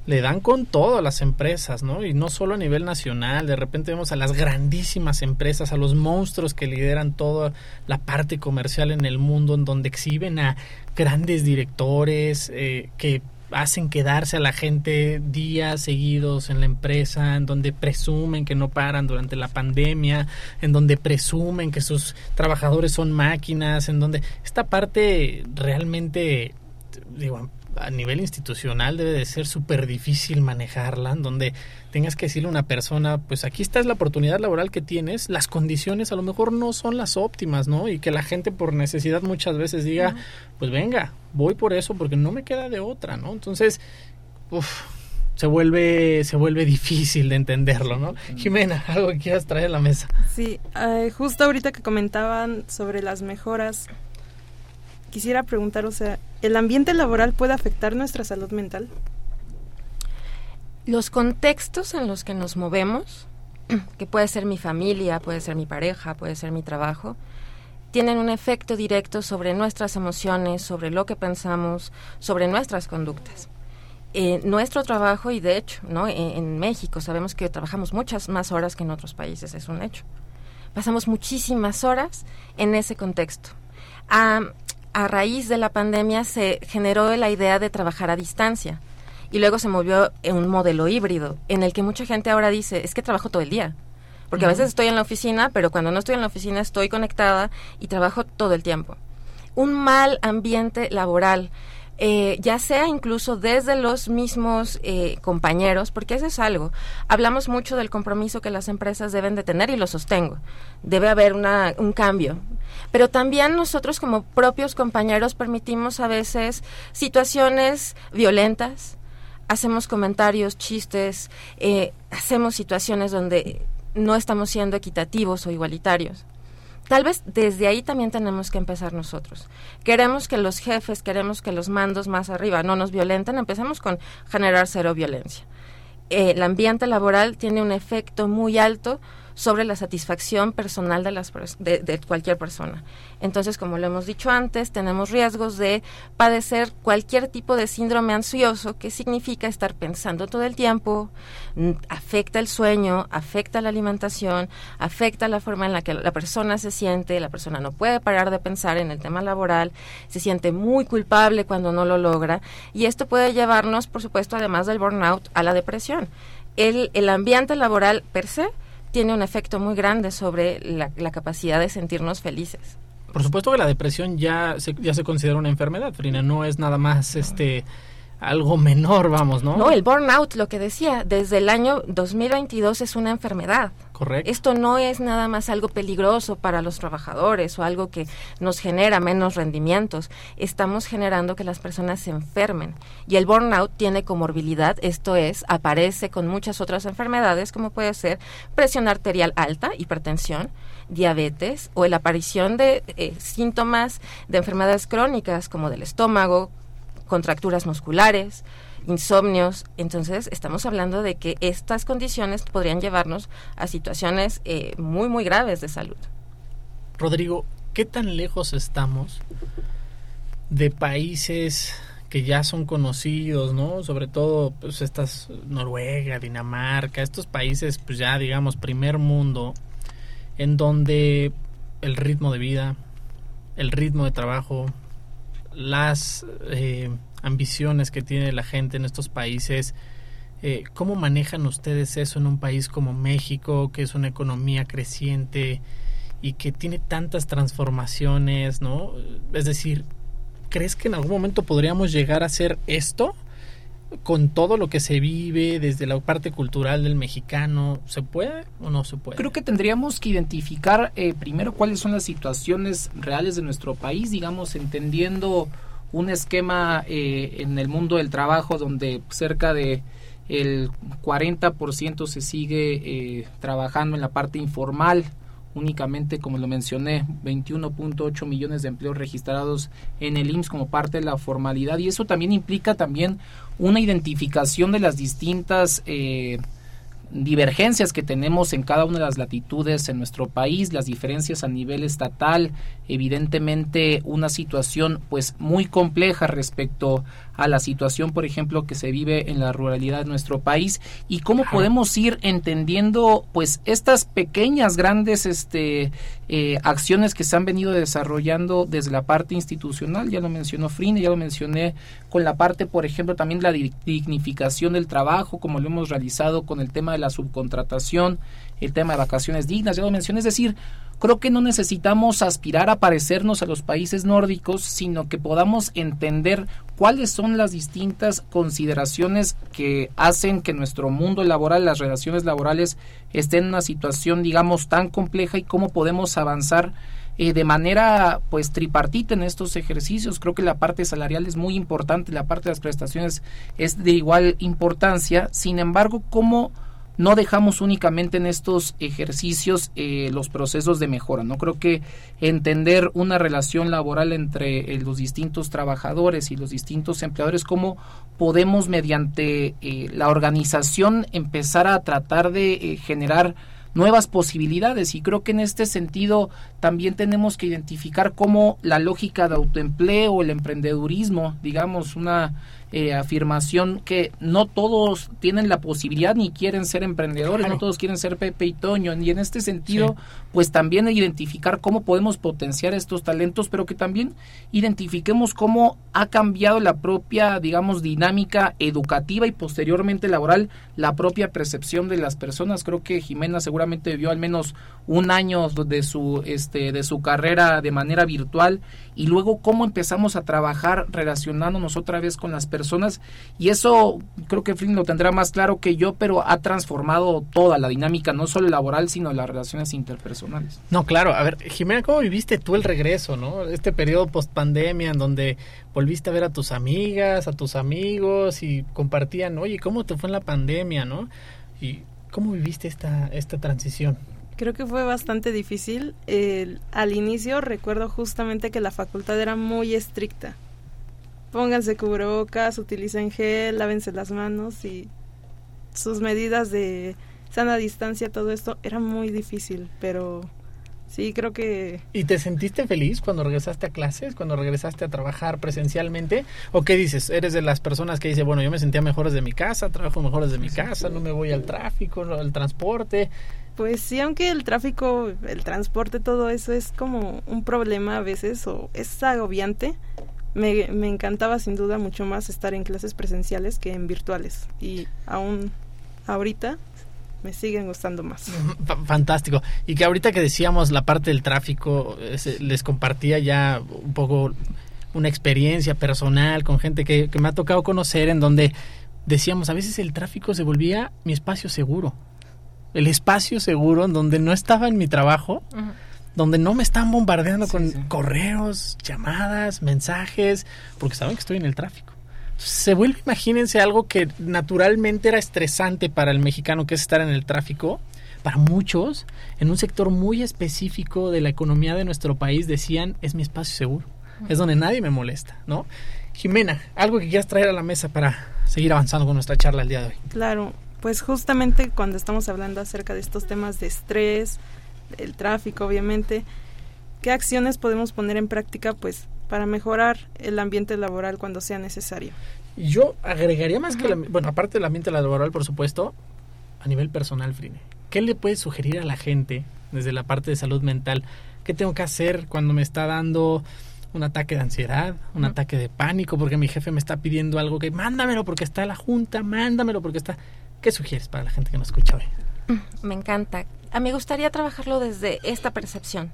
le dan con todo a las empresas, ¿no? Y no solo a nivel nacional, de repente vemos a las grandísimas empresas, a los monstruos que lideran toda la parte comercial en el mundo, en donde exhiben a grandes directores eh, que hacen quedarse a la gente días seguidos en la empresa, en donde presumen que no paran durante la pandemia, en donde presumen que sus trabajadores son máquinas, en donde esta parte realmente, digo, a nivel institucional debe de ser súper difícil manejarla, en donde tengas que decirle a una persona, pues aquí está la oportunidad laboral que tienes, las condiciones a lo mejor no son las óptimas, ¿no? Y que la gente por necesidad muchas veces diga, pues venga, voy por eso porque no me queda de otra, ¿no? Entonces, uff, se vuelve, se vuelve difícil de entenderlo, ¿no? Jimena, algo que quieras traer a la mesa. Sí, eh, justo ahorita que comentaban sobre las mejoras, quisiera preguntar, o sea, ¿El ambiente laboral puede afectar nuestra salud mental? Los contextos en los que nos movemos, que puede ser mi familia, puede ser mi pareja, puede ser mi trabajo, tienen un efecto directo sobre nuestras emociones, sobre lo que pensamos, sobre nuestras conductas. Eh, nuestro trabajo, y de hecho, ¿no? En, México sabemos que trabajamos muchas más horas que en otros países, es un hecho. Pasamos muchísimas horas en ese contexto. A, a raíz de la pandemia se generó la idea de trabajar a distancia y luego se movió en un modelo híbrido en el que mucha gente ahora dice, es que trabajo todo el día. Porque a veces estoy en la oficina, pero cuando no estoy en la oficina estoy conectada y trabajo todo el tiempo. Un mal ambiente laboral eh, ya sea incluso desde los mismos eh, compañeros, porque eso es algo. Hablamos mucho del compromiso que las empresas deben de tener y lo sostengo. Debe haber una, un cambio. Pero también nosotros como propios compañeros permitimos a veces situaciones violentas, hacemos comentarios, chistes, eh, hacemos situaciones donde no estamos siendo equitativos o igualitarios. Tal vez desde ahí también tenemos que empezar nosotros. Queremos que los jefes, queremos que los mandos más arriba no nos violenten, empecemos con generar cero violencia. el ambiente laboral tiene un efecto muy alto sobre la satisfacción personal de, las, de, cualquier persona. Entonces, como lo hemos dicho antes, tenemos riesgos de padecer cualquier tipo de síndrome ansioso, que significa estar pensando todo el tiempo, afecta el sueño, afecta la alimentación, afecta la forma en la que la persona se siente, la persona no puede parar de pensar en el tema laboral, se siente muy culpable cuando no lo logra, y esto puede llevarnos, por supuesto, además del burnout, a la depresión. El, el ambiente laboral per se tiene un efecto muy grande sobre la, capacidad de sentirnos felices. Por supuesto que la depresión ya se, ya se considera una enfermedad, Frina, no es nada más este algo menor, vamos, ¿no? No, el burnout, lo que decía, desde el año 2022 es una enfermedad. Esto no es nada más algo peligroso para los trabajadores o algo que nos genera menos rendimientos. Estamos generando que las personas se enfermen. Y el burnout tiene comorbilidad, esto es, aparece con muchas otras enfermedades como puede ser presión arterial alta, hipertensión, diabetes o la aparición de eh, síntomas de enfermedades crónicas como del estómago, contracturas musculares, insomnios. Entonces, estamos hablando de que estas condiciones podrían llevarnos a situaciones eh, muy, muy graves de salud. Rodrigo, ¿qué tan lejos estamos de países que ya son conocidos, ¿no? Sobre todo, pues estas Noruega, Dinamarca, estos países, pues ya digamos, primer mundo, en donde el ritmo de vida, el ritmo de trabajo, las eh, ambiciones que tiene la gente en estos países. Eh, ¿Cómo manejan ustedes eso en un país como México, que es una economía creciente y que tiene tantas transformaciones, ¿no? Es decir, ¿crees que en algún momento podríamos llegar a hacer esto? con todo lo que se vive desde la parte cultural del mexicano, ¿se puede o no se puede? Creo que tendríamos que identificar eh, primero cuáles son las situaciones reales de nuestro país, digamos, entendiendo un esquema eh, en el mundo del trabajo donde cerca de el 40% se sigue eh, trabajando en la parte informal, únicamente, como lo mencioné, 21.8 millones de empleos registrados en el IMSS como parte de la formalidad. Y eso también implica también una identificación de las distintas eh, divergencias que tenemos en cada una de las latitudes en nuestro país, las diferencias a nivel estatal, evidentemente una situación pues muy compleja respecto a la situación, por ejemplo, que se vive en la ruralidad de nuestro país y cómo podemos ir entendiendo pues estas pequeñas, grandes este, eh, acciones que se han venido desarrollando desde la parte institucional, ya lo mencionó Frine, ya lo mencioné con la parte, por ejemplo, también la dignificación del trabajo, como lo hemos realizado con el tema de la subcontratación, el tema de vacaciones dignas, ya lo mencioné, es decir, creo que no necesitamos aspirar a parecernos a los países nórdicos, sino que podamos entender cuáles son las distintas consideraciones que hacen que nuestro mundo laboral, las relaciones laborales, estén en una situación, digamos, tan compleja y cómo podemos avanzar eh, de manera pues tripartita en estos ejercicios. Creo que la parte salarial es muy importante, la parte de las prestaciones es de igual importancia. Sin embargo, cómo no dejamos únicamente en estos ejercicios eh, los procesos de mejora. No creo que entender una relación laboral entre eh, los distintos trabajadores y los distintos empleadores, cómo podemos mediante eh, la organización empezar a tratar de generar nuevas posibilidades y creo que en este sentido también tenemos que identificar cómo la lógica de autoempleo, el emprendedurismo, digamos, una eh, afirmación que no todos tienen la posibilidad ni quieren ser emprendedores, no todos quieren ser Pepe y Toño, y en este sentido, pues también identificar cómo podemos potenciar estos talentos, pero que también identifiquemos cómo ha cambiado la propia, digamos, dinámica educativa y posteriormente laboral, la propia percepción de las personas. Creo que Jimena seguramente vivió al menos un año de su, este, de su carrera de manera virtual y luego cómo empezamos a trabajar relacionándonos otra vez con las personas y eso creo que Flynn lo tendrá más claro que yo, pero ha transformado toda la dinámica, no solo laboral, sino las relaciones interpersonales. No, claro, a ver, Jimena, ¿cómo viviste tú el regreso, no? Este periodo post pandemia en donde volviste a ver a tus amigas, a tus amigos y compartían, oye, ¿cómo te fue en la pandemia, no? Y ¿cómo viviste esta, esta transición? Creo que fue bastante difícil. al inicio recuerdo justamente que la facultad era muy estricta pónganse cubrebocas, utilicen gel, lávense las manos y sus medidas de sana distancia, todo esto era muy difícil, pero sí creo que... ¿Y te sentiste feliz cuando regresaste a clases, cuando regresaste a trabajar presencialmente? ¿O qué dices? ¿Eres de las personas que dice, bueno, yo me sentía mejor desde mi casa, trabajo mejor desde mi casa, no me voy al tráfico, al transporte? Pues sí, aunque el tráfico, el transporte, todo eso es como un problema a veces o es agobiante, me, me, encantaba sin duda mucho más estar en clases presenciales que en virtuales y aún ahorita me siguen gustando más. Fantástico. Y que ahorita que decíamos la parte del tráfico, les compartía ya un poco una experiencia personal con gente que, que, me ha tocado conocer en donde decíamos, a veces el tráfico se volvía mi espacio seguro. El espacio seguro en donde no estaba en mi trabajo donde no me están bombardeando con correos, llamadas, mensajes, porque saben que estoy en el tráfico. Se vuelve, imagínense, algo que naturalmente era estresante para el mexicano, que es estar en el tráfico. Para muchos, en un sector muy específico de la economía de nuestro país, decían, es mi espacio seguro, es donde nadie me molesta, ¿no? Jimena, algo que quieras traer a la mesa para seguir avanzando con nuestra charla el día de hoy. Claro, pues justamente cuando estamos hablando acerca de estos temas de estrés, el tráfico, obviamente. ¿Qué acciones podemos poner en práctica, pues, para mejorar el ambiente laboral cuando sea necesario? Yo agregaría más que, bueno, aparte del ambiente laboral, por supuesto, a nivel personal, Frine. ¿Qué le puedes sugerir a la gente desde la parte de salud mental? ¿Qué tengo que hacer cuando me está dando un ataque de ansiedad, un ataque de pánico porque mi jefe me está pidiendo algo que mándamelo porque está la junta, mándamelo porque está... ¿Qué sugieres para la gente que nos escucha hoy? Me encanta. A mí me gustaría trabajarlo desde esta percepción.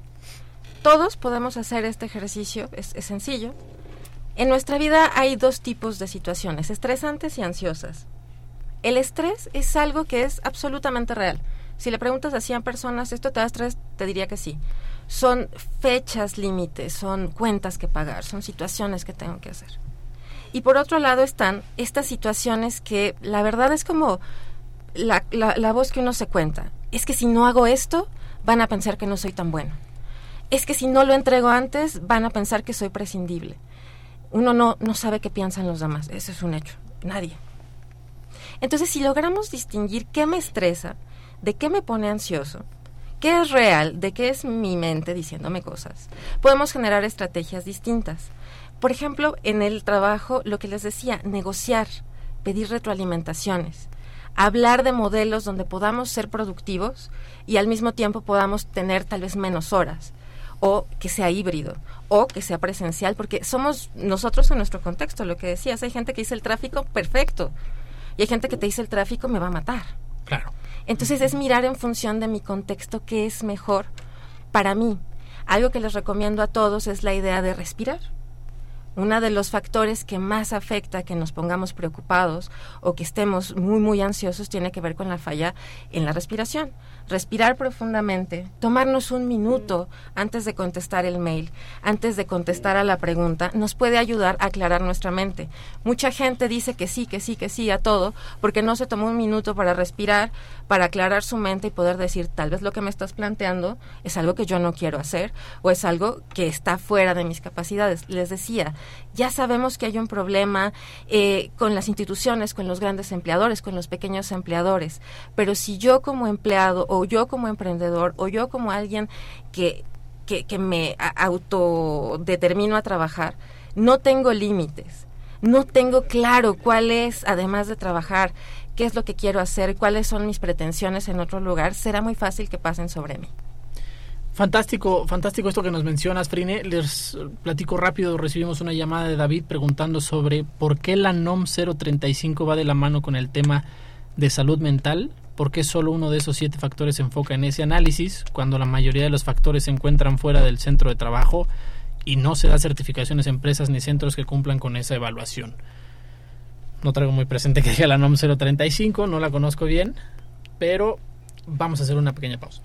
Todos podemos hacer este ejercicio, es, sencillo. En nuestra vida hay dos tipos de situaciones, estresantes y ansiosas. El estrés es algo que es absolutamente real. Si le preguntas a 100 personas, ¿esto te da estrés? Te diría que sí. Son fechas límites, son cuentas que pagar, son situaciones que tengo que hacer. Y por otro lado están estas situaciones que la verdad es como la, la, voz que uno se cuenta. Es que si no hago esto, van a pensar que no soy tan bueno. Es que si no lo entrego antes, van a pensar que soy prescindible. Uno no, no sabe qué piensan los demás. Eso es un hecho. Nadie. Entonces, si logramos distinguir qué me estresa, de qué me pone ansioso, qué es real, de qué es mi mente diciéndome cosas, podemos generar estrategias distintas. Por ejemplo, en el trabajo, lo que les decía, negociar, pedir retroalimentaciones hablar de modelos donde podamos ser productivos y al mismo tiempo podamos tener tal vez menos horas o que sea híbrido o que sea presencial porque somos nosotros en nuestro contexto lo que decías hay gente que dice el tráfico perfecto y hay gente que te dice el tráfico me va a matar. Claro. Entonces es mirar en función de mi contexto qué es mejor para mí. Algo que les recomiendo a todos es la idea de respirar. Uno de los factores que más afecta que nos pongamos preocupados o que estemos muy, muy ansiosos tiene que ver con la falla en la respiración respirar profundamente, tomarnos un minuto antes de contestar el mail, antes de contestar a la pregunta, nos puede ayudar a aclarar nuestra mente. Mucha gente dice que sí, que sí, que sí a todo, porque no se tomó un minuto para respirar, para aclarar su mente y poder decir, tal vez lo que me estás planteando es algo que yo no quiero hacer o es algo que está fuera de mis capacidades. Les decía, ya sabemos que hay un problema eh, con las instituciones, con los grandes empleadores, con los pequeños empleadores, pero si yo como empleado o yo como emprendedor o yo como alguien que, que, que me autodetermino a trabajar, no tengo límites, no tengo claro cuál es, además de trabajar, qué es lo que quiero hacer, cuáles son mis pretensiones en otro lugar, será muy fácil que pasen sobre mí. Fantástico, fantástico esto que nos mencionas, Frine. Les platico rápido, recibimos una llamada de David preguntando sobre por qué la NOM 035 va de la mano con el tema de salud mental por qué solo uno de esos siete factores se enfoca en ese análisis cuando la mayoría de los factores se encuentran fuera del centro de trabajo y no se da certificaciones a empresas ni centros que cumplan con esa evaluación. No traigo muy presente que diga la NOM 035, no la conozco bien, pero vamos a hacer una pequeña pausa.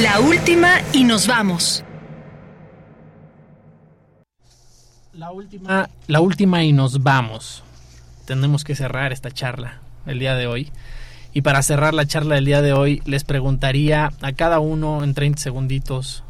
La última y nos vamos. La última, la última y nos vamos. Tenemos que cerrar esta charla el día de hoy. Y para cerrar la charla del día de hoy, les preguntaría a cada uno en 30 segunditos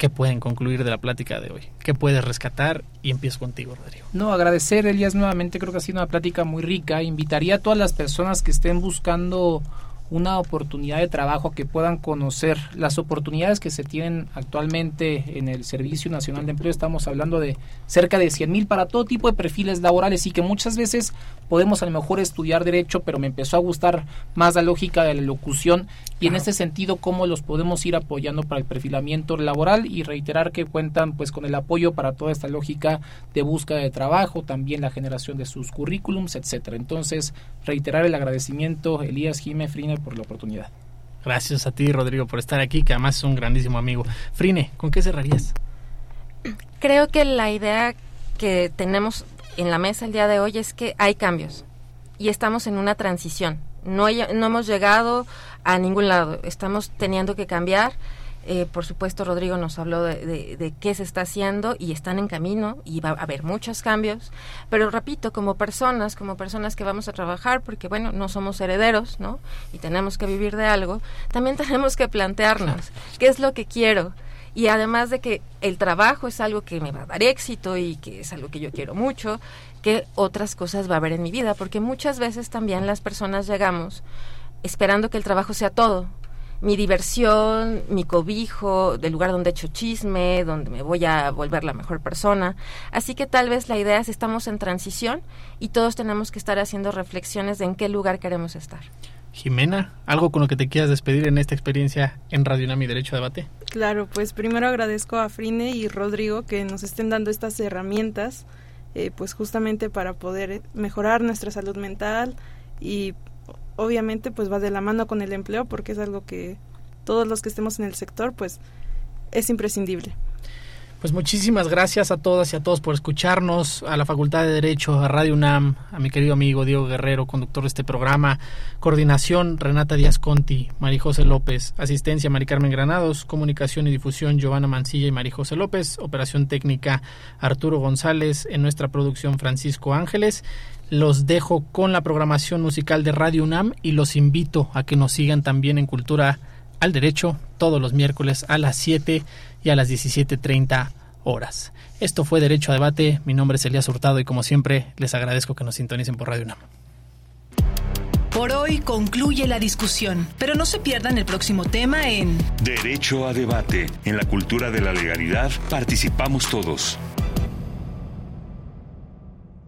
qué pueden concluir de la plática de hoy, qué puedes rescatar y empiezo contigo, Rodrigo. No, agradecer, Elías, nuevamente, creo que ha sido una plática muy rica. Invitaría a todas las personas que estén buscando una oportunidad de trabajo, que puedan conocer las oportunidades que se tienen actualmente en el Servicio Nacional de Empleo. Estamos hablando de cerca de 100 mil para todo tipo de perfiles laborales y que muchas veces podemos a lo mejor estudiar derecho, pero me empezó a gustar más la lógica de la locución y en ese sentido cómo los podemos ir apoyando para el perfilamiento laboral y reiterar que cuentan pues con el apoyo para toda esta lógica de búsqueda de trabajo, también la generación de sus currículums, etcétera. Entonces, reiterar el agradecimiento Elías Jiménez Frine por la oportunidad. Gracias a ti, Rodrigo, por estar aquí, que además es un grandísimo amigo. Frine, ¿con qué cerrarías? Creo que la idea que tenemos en la mesa el día de hoy es que hay cambios y estamos en una transición. No, no hemos llegado a ningún lado, estamos teniendo que cambiar eh, por supuesto, Rodrigo nos habló de, qué se está haciendo y están en camino y va a haber muchos cambios. Pero repito, como personas, como personas que vamos a trabajar, porque bueno, no somos herederos, ¿no? Y tenemos que vivir de algo, también tenemos que plantearnos qué es lo que quiero. Y además de que el trabajo es algo que me va a dar éxito y que es algo que yo quiero mucho, qué otras cosas va a haber en mi vida, porque muchas veces también las personas llegamos esperando que el trabajo sea todo, mi diversión, mi cobijo, del lugar donde echo chisme, donde me voy a volver la mejor persona. Así que tal vez la idea es estamos en transición y todos tenemos que estar haciendo reflexiones de en qué lugar queremos estar. Jimena, ¿algo con lo que te quieras despedir en esta experiencia en Radio Nami Derecho a Debate? Claro, pues primero agradezco a Frine y Rodrigo que nos estén dando estas herramientas, eh, pues justamente para poder mejorar nuestra salud mental y obviamente pues va de la mano con el empleo porque es algo que todos los que estemos en el sector pues es imprescindible. Pues muchísimas gracias a todas y a todos por escucharnos, a la Facultad de Derecho, a Radio UNAM, a mi querido amigo Diego Guerrero, conductor de este programa, coordinación Renata Díaz Conti, Marijose López, asistencia Mari Carmen Granados, comunicación y difusión Giovanna Mancilla y Marijose López, operación técnica Arturo González, en nuestra producción Francisco Ángeles. Los dejo con la programación musical de Radio UNAM y los invito a que nos sigan también en Cultura al Derecho todos los miércoles a las 7 y a las 17.30 horas. Esto fue Derecho a Debate, mi nombre es Elías Hurtado y como siempre les agradezco que nos sintonicen por Radio UNAM. Por hoy concluye la discusión, pero no se pierdan el próximo tema en Derecho a Debate. En la cultura de la legalidad participamos todos.